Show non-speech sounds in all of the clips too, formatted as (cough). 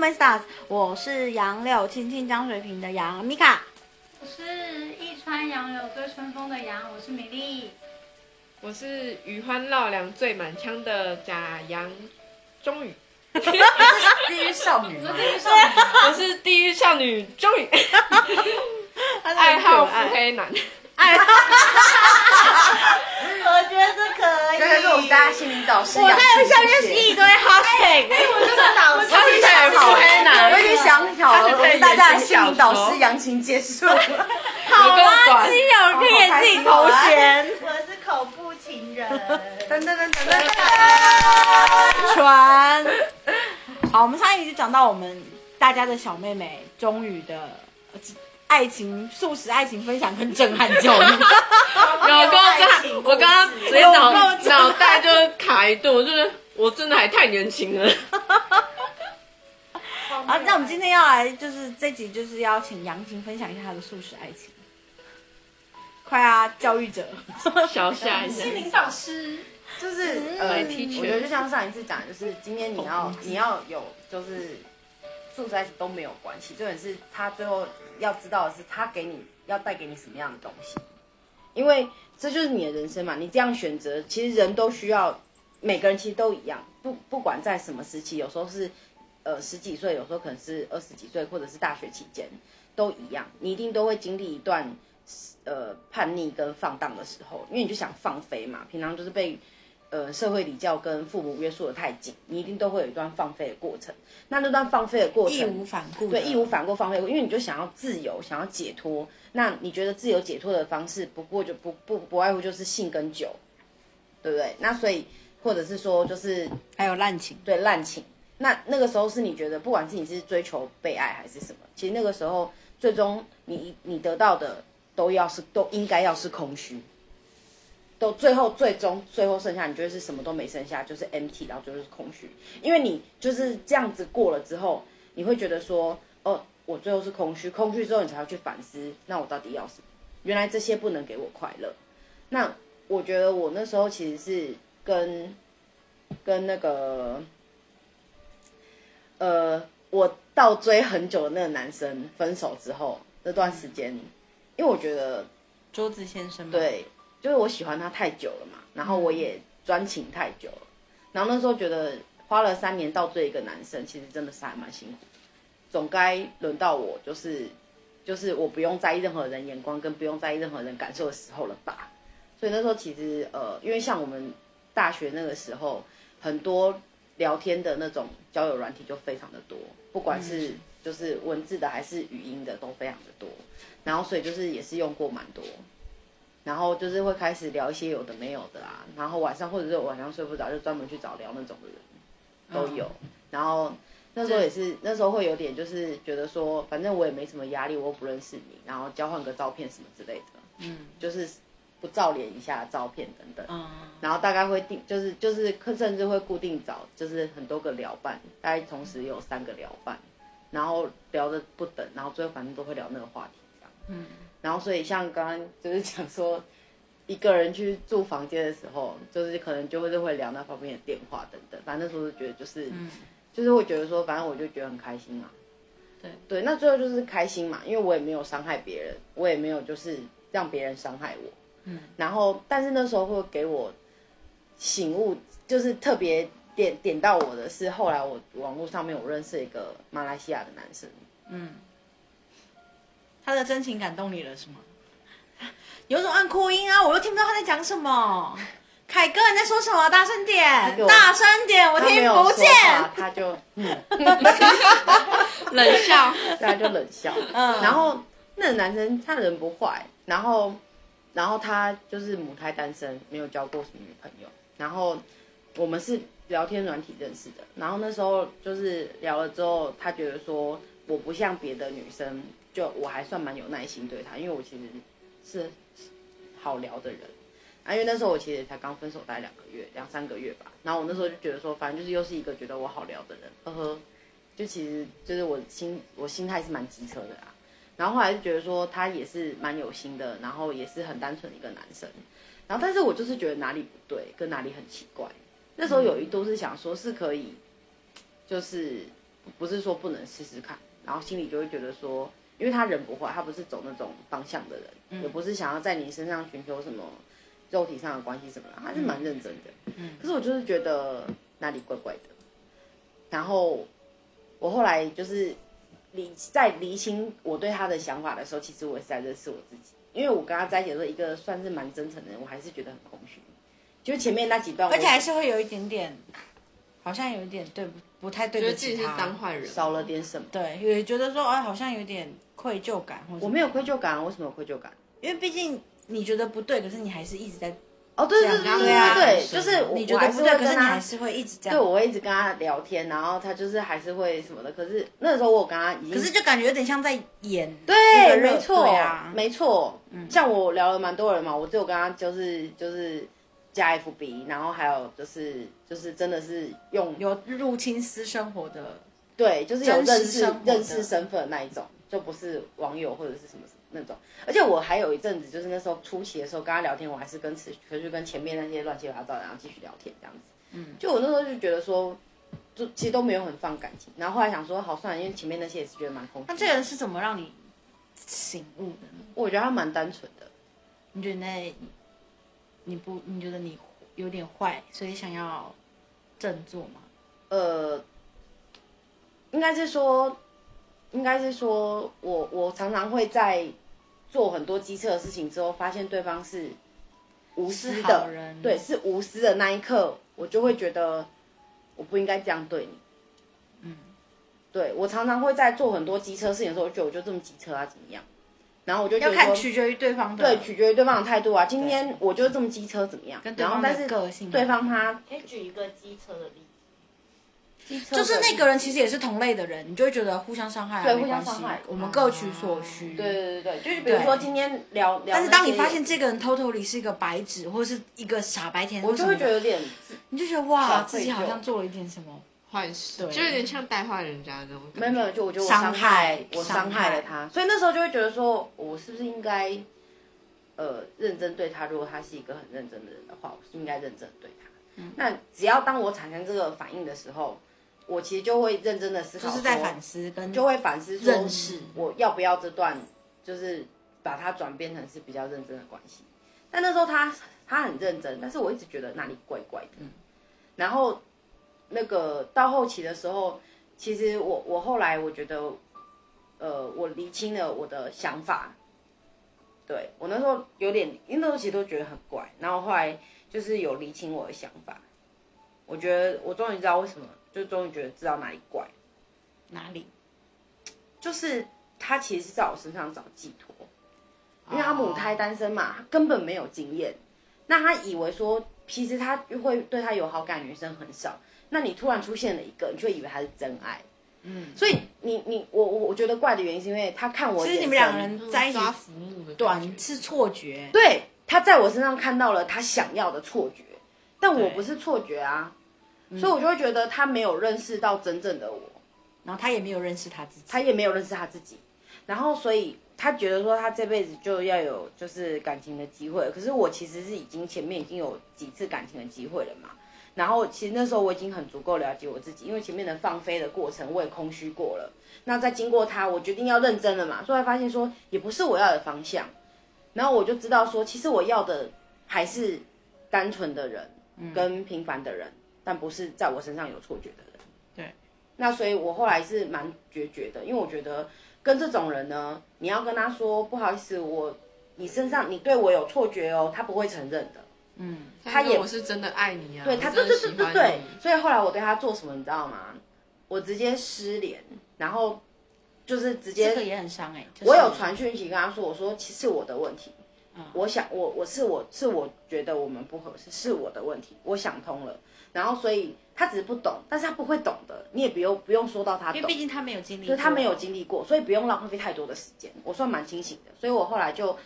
My Stars，我是杨柳青青江水平的杨米卡。我是一川杨柳醉春风的杨，我是米粒。我是余欢绕梁醉满腔的假杨钟宇，地狱少女吗？(laughs) 地狱少女吗我是地狱少女钟宇，(laughs) 爱好腹黑男。爱好，(laughs) 我觉得这可以。这个是我们大家心灵导师我杨在下面谢谢一堆 hashtag，我就是导师。他是想腹黑男，我已经想好了，我们大家的心灵导师杨，杨琴结束。(laughs) 好垃圾哦，可以演自己头衔。我是口不情人。噔噔噔噔噔噔。传。(laughs) 好，我们上一集就讲到我们大家的小妹妹终于的呃爱情素食爱情分享跟震撼教育。有够震我刚刚直接脑脑袋就卡一顿，我就是我真的还太年轻了。(laughs) 好，那我们今天要来就是这集就是邀请杨琴分享一下她的素食爱情。快啊，教育者！小夏一下，心灵导师。就是呃我觉得就像上一次讲，就是今天你要你要有就是素材都没有关系，重点是他最后要知道的是他给你要带给你什么样的东西，因为这就是你的人生嘛，你这样选择，其实人都需要，每个人其实都一样，不不管在什么时期，有时候是呃十几岁，有时候可能是二十几岁，或者是大学期间，都一样，你一定都会经历一段呃叛逆跟放荡的时候，因为你就想放飞嘛，平常就是被。呃，社会礼教跟父母约束的太紧，你一定都会有一段放飞的过程。那那段放飞的过程，义无反顾的，对，义无反顾放飞，因为你就想要自由，想要解脱。那你觉得自由解脱的方式，不过就不不不外乎就是性跟酒，对不对？那所以或者是说，就是还有滥情。对滥情。那那个时候是你觉得，不管是你是追求被爱还是什么，其实那个时候最终你你得到的都要是都应该要是空虚。都最后最终最后剩下，你觉得是什么都没剩下，就是 empty，然后就是空虚。因为你就是这样子过了之后，你会觉得说，哦，我最后是空虚，空虚之后你才要去反思，那我到底要什么？原来这些不能给我快乐。那我觉得我那时候其实是跟跟那个，呃，我倒追很久的那个男生分手之后那段时间，因为我觉得周子先生嘛，对。就是我喜欢他太久了嘛，然后我也专情太久了，然后那时候觉得花了三年倒追一个男生，其实真的是还蛮辛苦，总该轮到我，就是就是我不用在意任何人眼光，跟不用在意任何人感受的时候了吧。所以那时候其实呃，因为像我们大学那个时候，很多聊天的那种交友软体就非常的多，不管是就是文字的还是语音的都非常的多，然后所以就是也是用过蛮多。然后就是会开始聊一些有的没有的啊，然后晚上或者是晚上睡不着，就专门去找聊那种的人，都有。然后那时候也是那时候会有点就是觉得说，反正我也没什么压力，我又不认识你，然后交换个照片什么之类的，嗯，就是不照脸一下照片等等。嗯，然后大概会定，就是就是甚至会固定找，就是很多个聊伴，大概同时有三个聊伴，然后聊的不等，然后最后反正都会聊那个话题这样。嗯。然后，所以像刚刚就是 (laughs) 讲说，一个人去住房间的时候，就是可能就会会聊那方面的电话等等。反正那时候就觉得就是，嗯就是会觉得说，反正我就觉得很开心嘛。对对，那最后就是开心嘛，因为我也没有伤害别人，我也没有就是让别人伤害我。嗯。然后，但是那时候会给我醒悟，就是特别点点到我的是，后来我网络上面我认识一个马来西亚的男生。嗯，他的真情感动你了是吗？有种按哭音啊，我又听不到他在讲什么。凯哥你在说什么？大声点大声点，我听不见。他就嗯。(laughs) 冷笑，对啊，就冷笑。嗯然后那个男生他人不坏，然后然后他就是母胎单身，没有交过什么女朋友。然后我们是聊天软体认识的，然后那时候就是聊了之后，他觉得说我不像别的女生，就我还算蛮有耐心对他，因为我其实是好聊的人。啊，因为那时候我其实才刚分手，大概两个月、两三个月吧。然后我那时候就觉得说，反正就是又是一个觉得我好聊的人，呵呵。就其实就是我心我心态是蛮机车的啊。然后后来就觉得说他也是蛮有心的，然后也是很单纯的一个男生。然后但是我就是觉得哪里不对，跟哪里很奇怪。那时候有一度是想说是可以，就是不是说不能试试看，然后心里就会觉得说，因为他人不坏，他不是走那种方向的人，也不是想要在你身上寻求什么肉体上的关系什么的，他是蛮认真的。嗯，可是我就是觉得哪里怪怪的，然后我后来就是理在厘清我对他的想法的时候，其实我也是在认识我自己，因为我跟他在一起的时候，一个算是蛮真诚的人，我还是觉得很空虚。就前面那几段，而且还是会有一点点，好像有一点对不不太对觉得起他，当坏人，少了点什么。对，也觉得说哎，好像有点愧疚感，或者我没有愧疚感，为什么有愧疚感？因为毕竟你觉得不对，可是你还是一直在，哦，对对对对对啊对，就是你觉得不对，可是你还是是会一直这样对，我会一直跟他聊天，然后他就是还是会什么的。可是那时候我有跟他已经，可是就感觉有点像在演对，没错，对啊，没错。嗯像我聊了蛮多人嘛，我只有跟他就是就是加 FB，然后还有就是就是真的是用有入侵私生活的，对，就是有认识认识身份的那一种，就不是网友或者是什么那种。而且我还有一阵子，就是那时候初期的时候跟他聊天，我还是跟持续跟前面那些乱七八糟的，然后继续聊天这样子。嗯，就我那时候就觉得说，就其实都没有很放感情。然后后来想说，好算了，因为前面那些也是觉得蛮空。那这个人是怎么让你醒悟的呢？我觉得他蛮单纯的。你觉得那你不你觉得你有点坏，所以想要振作吗？呃，应该是说，应该是说我我常常会在做很多机车的事情之后，发现对方是无私的，人对，是无私的那一刻，我就会觉得我不应该这样对你。嗯，对我常常会在做很多机车事情的时候，我觉得我就这么机车啊，怎么样？然后我就觉要看取决于对方的，对，取决于对方的态度啊。今天我就这么机车怎么样？跟对方的然后但是个性对方他可以举一个机车的例子。机车就是那个人其实也是同类的人，你就会觉得互相伤害啊，对互相伤害我们各取所需。对对对对，就是比如说今天聊聊，但是当你发现这个人 totally 是一个白纸，或者是一个傻白甜，我就会觉得有点你就觉得哇，小愧疚自己好像做了一点什么。坏事，就有点像带坏人家那种。没有没有，就我觉得我伤伤害我伤伤害了他，所以那时候就会觉得说，我是不是应该呃认真对他？如果他是一个很认真的人的话，我是应该认真地对他。嗯那只要当我产生这个反应的时候，我其实就会认真的思考，就是在反，思跟就会反思说认识我要不要这段就是把它转变成是比较认真的关系。但那时候他他很认真，但是我一直觉得哪里怪怪的。然后那个到后期的时候，其实我我后来我觉得，呃，我厘清了我的想法。对我那时候有点，因为那时候其实都觉得很怪，然后后来就是有厘清我的想法。我觉得我终于知道为什么，就终于觉得知道哪里怪，哪里？就是他其实是在我身上找寄托，因为他母胎单身嘛，他根本没有经验。那他以为说，其实他会对他有好感的女生很少。那你突然出现了一个，你就会以为他是真爱。嗯，所以你你我我我觉得怪的原因是因为他看我，其实你们两个人在一起抓浮木的短是错觉，对他在我身上看到了他想要的错觉，但我不是错觉啊，所以我就会觉得他没有认识到真正的我。然后他也没有认识他自己，他也没有认识他自己，然后所以他觉得说他这辈子就要有就是感情的机会，可是我其实是已经前面已经有几次感情的机会了嘛，然后其实那时候我已经很足够了解我自己，因为前面的放飞的过程我也空虚过了，那再经过他，我决定要认真了嘛，所以发现说也不是我要的方向，然后我就知道说其实我要的还是单纯的人跟平凡的人，但不是在我身上有错觉的人。对那所以，我后来是蛮决绝的，因为我觉得跟这种人呢，你要跟他说不好意思，我你身上你对我有错觉哦，他不会承认的。他也我是真的爱你啊，对他，我对对对对对。所以后来我对他做什么，你知道吗？我直接失联，然后就是直接这个也很伤哎。就是我有传讯息跟他说，我说其实我的问题，嗯我想我我是我是我觉得我们不合适，是我的问题，我想通了，然后所以他只是不懂，但是他不会懂的，你也不用不用说到他懂，因为毕竟他没有经历，就是他没有经历过，所以不用浪费太多的时间。我算蛮清醒的，所以我后来就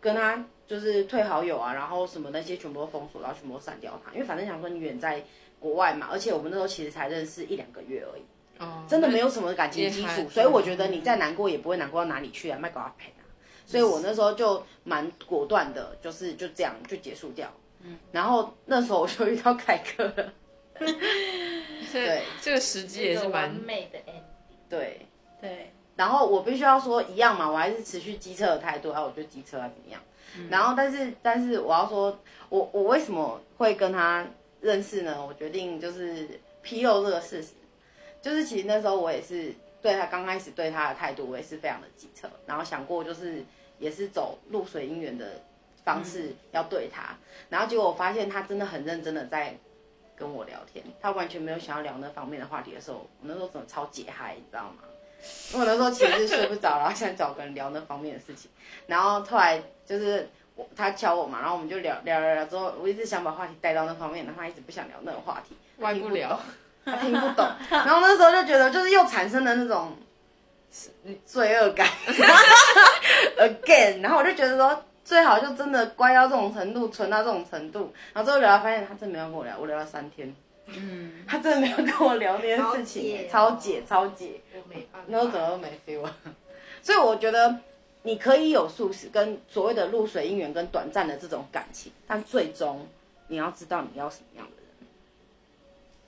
跟他就是退好友啊，然后什么那些全部都封锁，然后全部都删掉他，因为反正想说你远在国外嘛，而且我们那时候其实才认识一两个月而已，哦真的没有什么感情基础，所以我觉得你再难过也不会难过到哪里去啊，卖给他赔啊。所以我那时候就蛮果断的，就是就这样就结束掉。嗯，然后那时候我就遇到凯哥了，(laughs) 对，这个时机也是完蛮美的 ending。对，对，然后我必须要说一样嘛，我还是持续机车的态度，还有我觉得机车啊怎么样。然后，但是，但是我要说，我我为什么会跟他认识呢？我决定就是披露这个事实，就是其实那时候我也是对他刚开始对他的态度，我也是非常的急车，然后想过就是也是走露水姻缘的方式要对他，然后结果我发现他真的很认真的在跟我聊天，他完全没有想要聊那方面的话题的时候，我那时候真的超解嗨，你知道吗？我那时候其实是睡不着，然后想找个人聊那方面的事情，然后后来就是我他敲我嘛，然后我们就聊聊聊聊之后，我一直想把话题带到那方面，然后他一直不想聊那个话题，他听不了懂，他听不懂，然后那时候就觉得就是又产生了那种罪恶感，(laughs) again，然后我就觉得说最好就真的乖到这种程度，纯到这种程度，然后最后聊到发现他真没有跟我聊，我聊了三天。嗯，他真的没有跟我聊那件事情，超解超解，我没办法。那我怎么都没 feel 啊。(laughs) 所以我觉得你可以有素食跟所谓的露水姻缘跟短暂的这种感情，但最终你要知道你要什么样的人，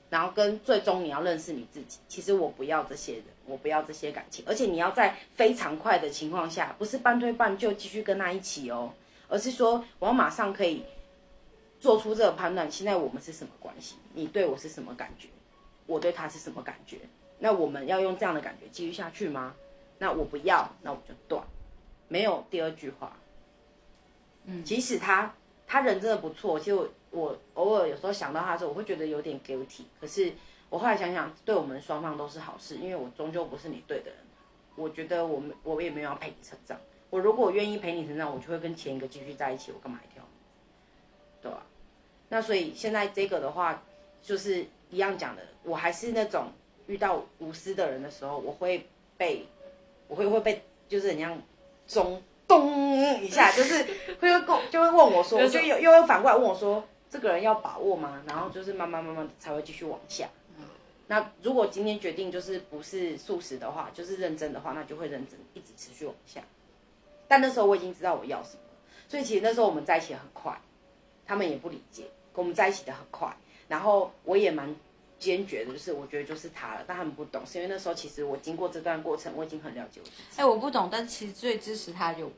然后跟最终你要认识你自己。其实我不要这些人，我不要这些感情，而且你要在非常快的情况下，不是半推半就继续跟他一起哦，而是说我要马上可以做出这个判断，现在我们是什么关系？你对我是什么感觉？我对他是什么感觉？那我们要用这样的感觉继续下去吗？那我不要，那我就断，没有第二句话。嗯，即使他他人真的不错，其实我我偶尔有时候想到他的时候，我会觉得有点 guilty。可是我后来想想，对我们双方都是好事，因为我终究不是你对的人。我觉得我们我也没有要陪你成长。我如果愿意陪你成长，我就会跟前一个继续在一起。我干嘛还挑你？对吧、那所以现在这个的话，就是一样讲的，我还是那种遇到无私的人的时候，我会被，我会会被，就是很像中咚一下，就是会会跟就会问我说，就又又会反过来问我说，这个人要把握吗？然后就是慢慢慢慢才会继续往下。那如果今天决定就是不是素食的话，就是认真的话，那就会认真一直持续往下。但那时候我已经知道我要什么，所以其实那时候我们在一起很快，他们也不理解，跟我们在一起的很快，然后我也蛮坚决的，就是我觉得就是他了，但他们不懂，是因为那时候其实我经过这段过程，我已经很了解我自己，哎、我不懂，但其实最支持他就我。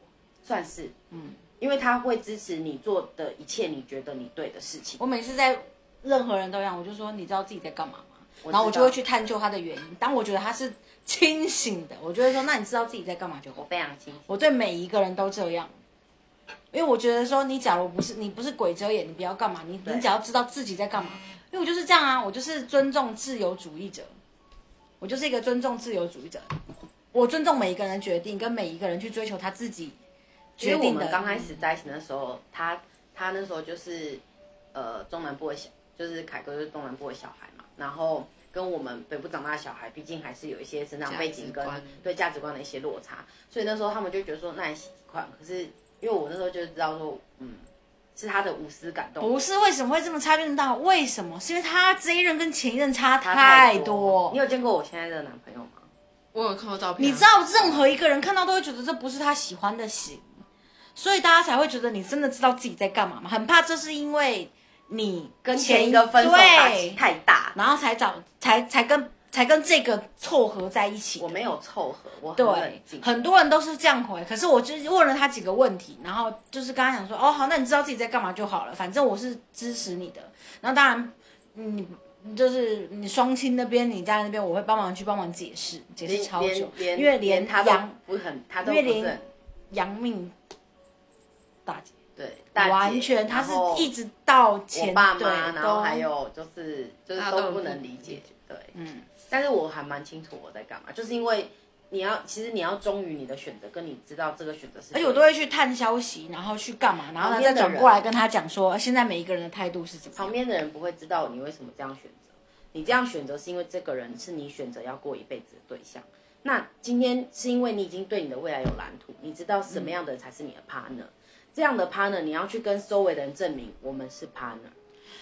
算是嗯，因为他会支持你做的一切你觉得你对的事情。我每次在任何人都一样，我就说你知道自己在干嘛吗？然后我就会去探究他的原因。当我觉得他是清醒的，我就会说那你知道自己在干嘛就好。非常清醒，我对每一个人都这样，因为我觉得说你假如不是你不是鬼遮眼，你不要干嘛，你你只要知道自己在干嘛。因为我就是这样啊，我就是尊重自由主义者，我就是一个尊重自由主义者。我尊重每一个人决定，跟每一个人去追求他自己决定的。们刚开始在一起的时候，他他那时候就是呃中南部的小，就是凯哥就是东南部的小孩嘛，然后跟我们北部长大的小孩，毕竟还是有一些成长背景跟对价值观的一些落差，所以那时候他们就觉得说那也习惯，可是因为我那时候就知道说，嗯，是他的无私感动，不是为什么会这么差别大？为什么？是因为他这一任跟前一任差太多。多你。有见过我现在的男朋友吗？我有看过照片啊，你知道，任何一个人看到都会觉得这不是他喜欢的型，所以大家才会觉得你真的知道自己在干嘛吗？很怕这是因为你跟前一个分手打击，太大，然后才找才才跟才跟这个凑合在一起。我没有凑合，我很对，，很多人都是这样回，可是我就是问了他几个问题，然后就是跟他讲说，哦，好，那你知道自己在干嘛就好了，反正我是支持你的。然后当然，嗯你就是你双亲那边，你家那边，我会帮忙去帮忙解释，解释超久，连因为连他都杨不很，他都因为连不是很杨命大姐，对，大姐完全他是一直到前我爸对妈，然后都还有就是就是都都不不能理解理，对，嗯，但是我还蛮清楚我在干嘛，就是因为你要，其实你要忠于你的选择，跟你知道这个选择是，而且我都会去探消息，然后去干嘛，然后呢再转过来跟他讲说，呃现在每一个人的态度是怎么样。旁边的人不会知道你为什么这样选择，你这样选择是因为这个人是你选择要过一辈子的对象。那今天是因为你已经对你的未来有蓝图，你知道什么样的人才是你的 partner，、这样的 partner 你要去跟周围的人证明我们是 partner，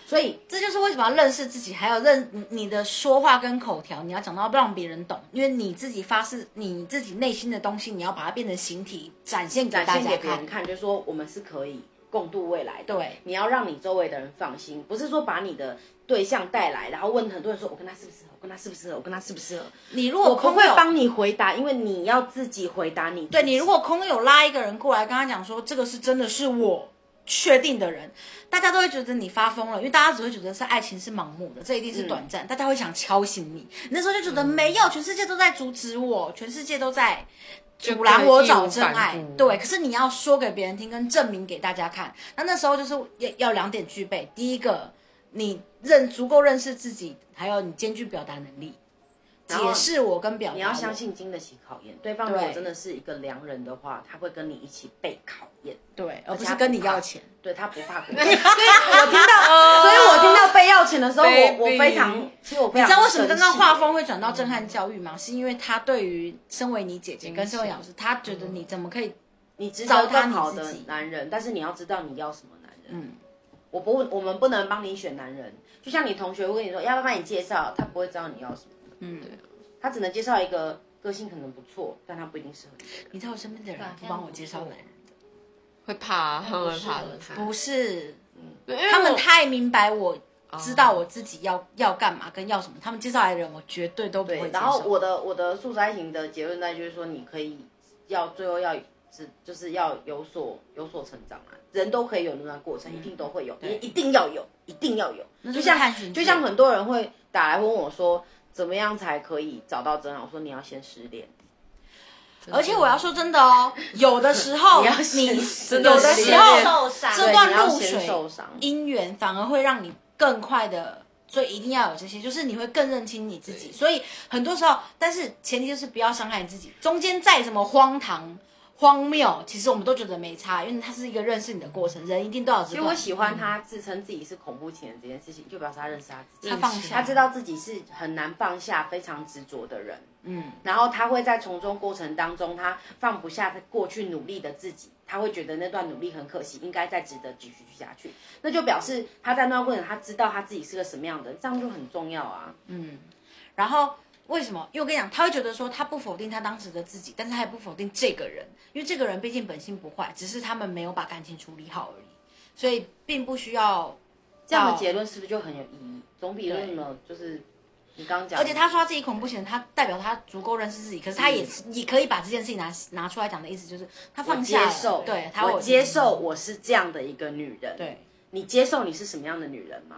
所以这就是为什么要认识自己，还有认你你的说话跟口条，你要讲到让别人懂，因为你自己发誓你自己内心的东西，你要把它变成形体展现给大家展现给别人看。就是说我们是可以共度未来的。对你要让你周围的人放心，不是说把你的对象带来，然后问很多人说我跟他适不适合，我跟他适不适合，我跟他适不适合。你如我不果空有会帮你回答，因为你要自己回答你自己。对你如果空有拉一个人过来跟他讲说这个是真的是我确定的人，大家都会觉得你发疯了，因为大家只会觉得是爱情是盲目的，这一定是短暂，大家会想敲醒你。你那时候就觉得没有，全世界都在阻止我，全世界都在。阻拦我找真爱对，可是你要说给别人听，跟证明给大家看。那那时候就是要要两点具备，第一个，你认足够认识自己，还有你兼具表达能力，解释我跟表达。你要相信经得起考验，对方如果真的是一个良人的话，他会跟你一起被考验。对，而不是跟你要钱。对他不怕苦，(laughs) 所以我听到，(laughs) 所以我听到被要钱的时候，我我非常，其实我非常你知道为什么刚刚画风会转到震撼教育吗？是因为他对于身为你姐姐跟身为老师，他觉得你怎么可以？你值得更好的男人，但是你要知道你要什么男人。嗯，我不，我们不能帮你选男人。就像你同学会跟你说要不要帮你介绍，他不会知道你要什么，嗯，他只能介绍一个个性可能不错，但他不一定适合你。你知道我身边的人不帮我介绍男人的，会怕，他们会怕不是。因为他们我太明白我知道我自己要要干嘛跟要什么，他们介绍来的人我绝对都不会，接受。然后我的我的素材型的结论在就是说，你可以要最后要是就是要有所有所成长啊，人都可以有那段过程，一定都会有，也一定要有，一定要有。就就像探寻就像很多人会打来问我说，怎么样才可以找到真爱？我说你要先失恋，而且我要说真的哦，(laughs) 有的时候你有的是时候这段露水受伤姻缘反而会让你更快的，所以一定要有这些，就是你会更认清你自己。所以很多时候，但是前提就是不要伤害你自己。中间再怎么荒唐、荒谬，其实我们都觉得没差，因为它是一个认识你的过程，人一定都要知道因为我。喜欢他自称自己是恐怖情人这件事情，就表示他认识他自己，他放下，他知道自己是很难放下、非常执着的人。嗯，然后他会在从中过程当中，他放不下他过去努力的自己，他会觉得那段努力很可惜，应该再值得继续下去。那就表示他在那段过程，他知道他自己是个什么样的人，这样就很重要啊。嗯然后为什么？因为我跟你讲，他会觉得说他不否定他当时的自己，但是他也不否定这个人，因为这个人毕竟本性不坏，只是他们没有把感情处理好而已，所以并不需要这样的结论是不是就很有意义？总比论呢，就是你刚刚讲，而且他说他自己恐怖情人，他代表他足够认识自己，可是他也是、也可以把这件事情拿拿出来讲的意思就是他放下了接受，对他我接受我是这样的一个女人。，对，你接受你是什么样的女人吗？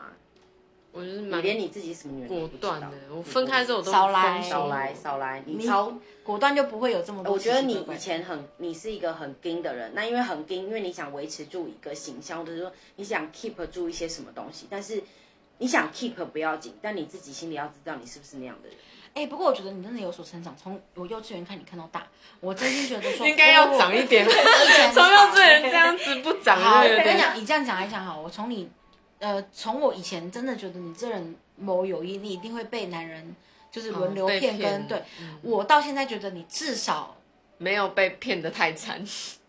你我就是蛮连你自己什么女人都果不知道断的。我分开之后我都少来少来少来，你你超果断就不会有这么多我觉得你奇奇怪怪以前很，你是一个很硬的人，那因为很硬，因为你想维持住一个形象，或者说你想 keep 住一些什么东西，但是你想 keep 不要紧，但你自己心里要知道你是不是那样的人。哎、不过我觉得你真的有所成长，从我幼稚园看你看到大，我真心觉得说 (laughs) 应该要长一点。从幼稚园这样子不长，我跟你讲，你这样讲来讲好，我从你，呃，从我以前真的觉得你这人某友谊，你一定会被男人就是轮流骗跟、骗对、我到现在觉得你至少，没有被骗的太惨。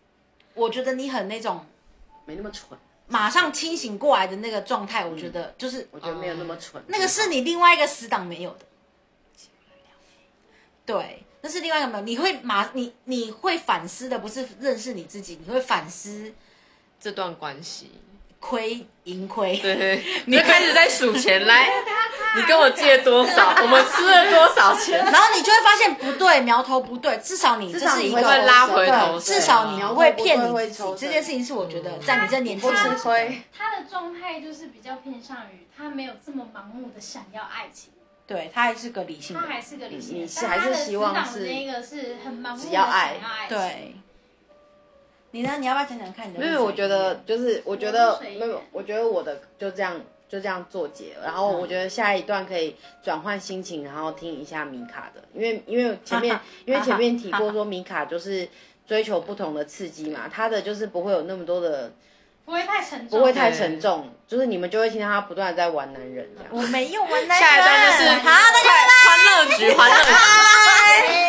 (laughs) 我觉得你很那种没那么蠢，马上清醒过来的那个状态，我觉得就是我觉得没有那么蠢。那个是你另外一个死党没有的。对，那是另外一个没有。你会马你你会反思的，不是认识你自己，你会反思这段关系，亏盈亏。对，(laughs) 你就开始在数钱来，你跟我借多少，(laughs) 我们吃了多少钱，然后你就会发现不对，苗头不对，至少你这至少你会是一个拉回头至少你不会骗你自己这件事情是我觉得在你这年纪不吃的时候亏，他的状态就是比较偏向于他没有这么盲目的想要爱情，对他还是个理性的，他还是个理性你，是还是但他的希望是那个是很盲目的只要爱。想要爱情。对。你呢？你要不要讲讲看你的？没有，我觉得就是，我觉得没有，我觉得我的就这样就这样做结。然后嗯我觉得下一段可以转换心情，然后听一下米卡的，因为因为前面 (laughs) 因为前面提过说 (laughs) 米卡就是追求不同的刺激嘛，他的就是不会有那么多的，不会太沉重，不会太沉重，就是你们就会听到他不断的在玩男人这样。我没有玩男人。下一段就是好，大家拜拜。欢乐局，欢乐局。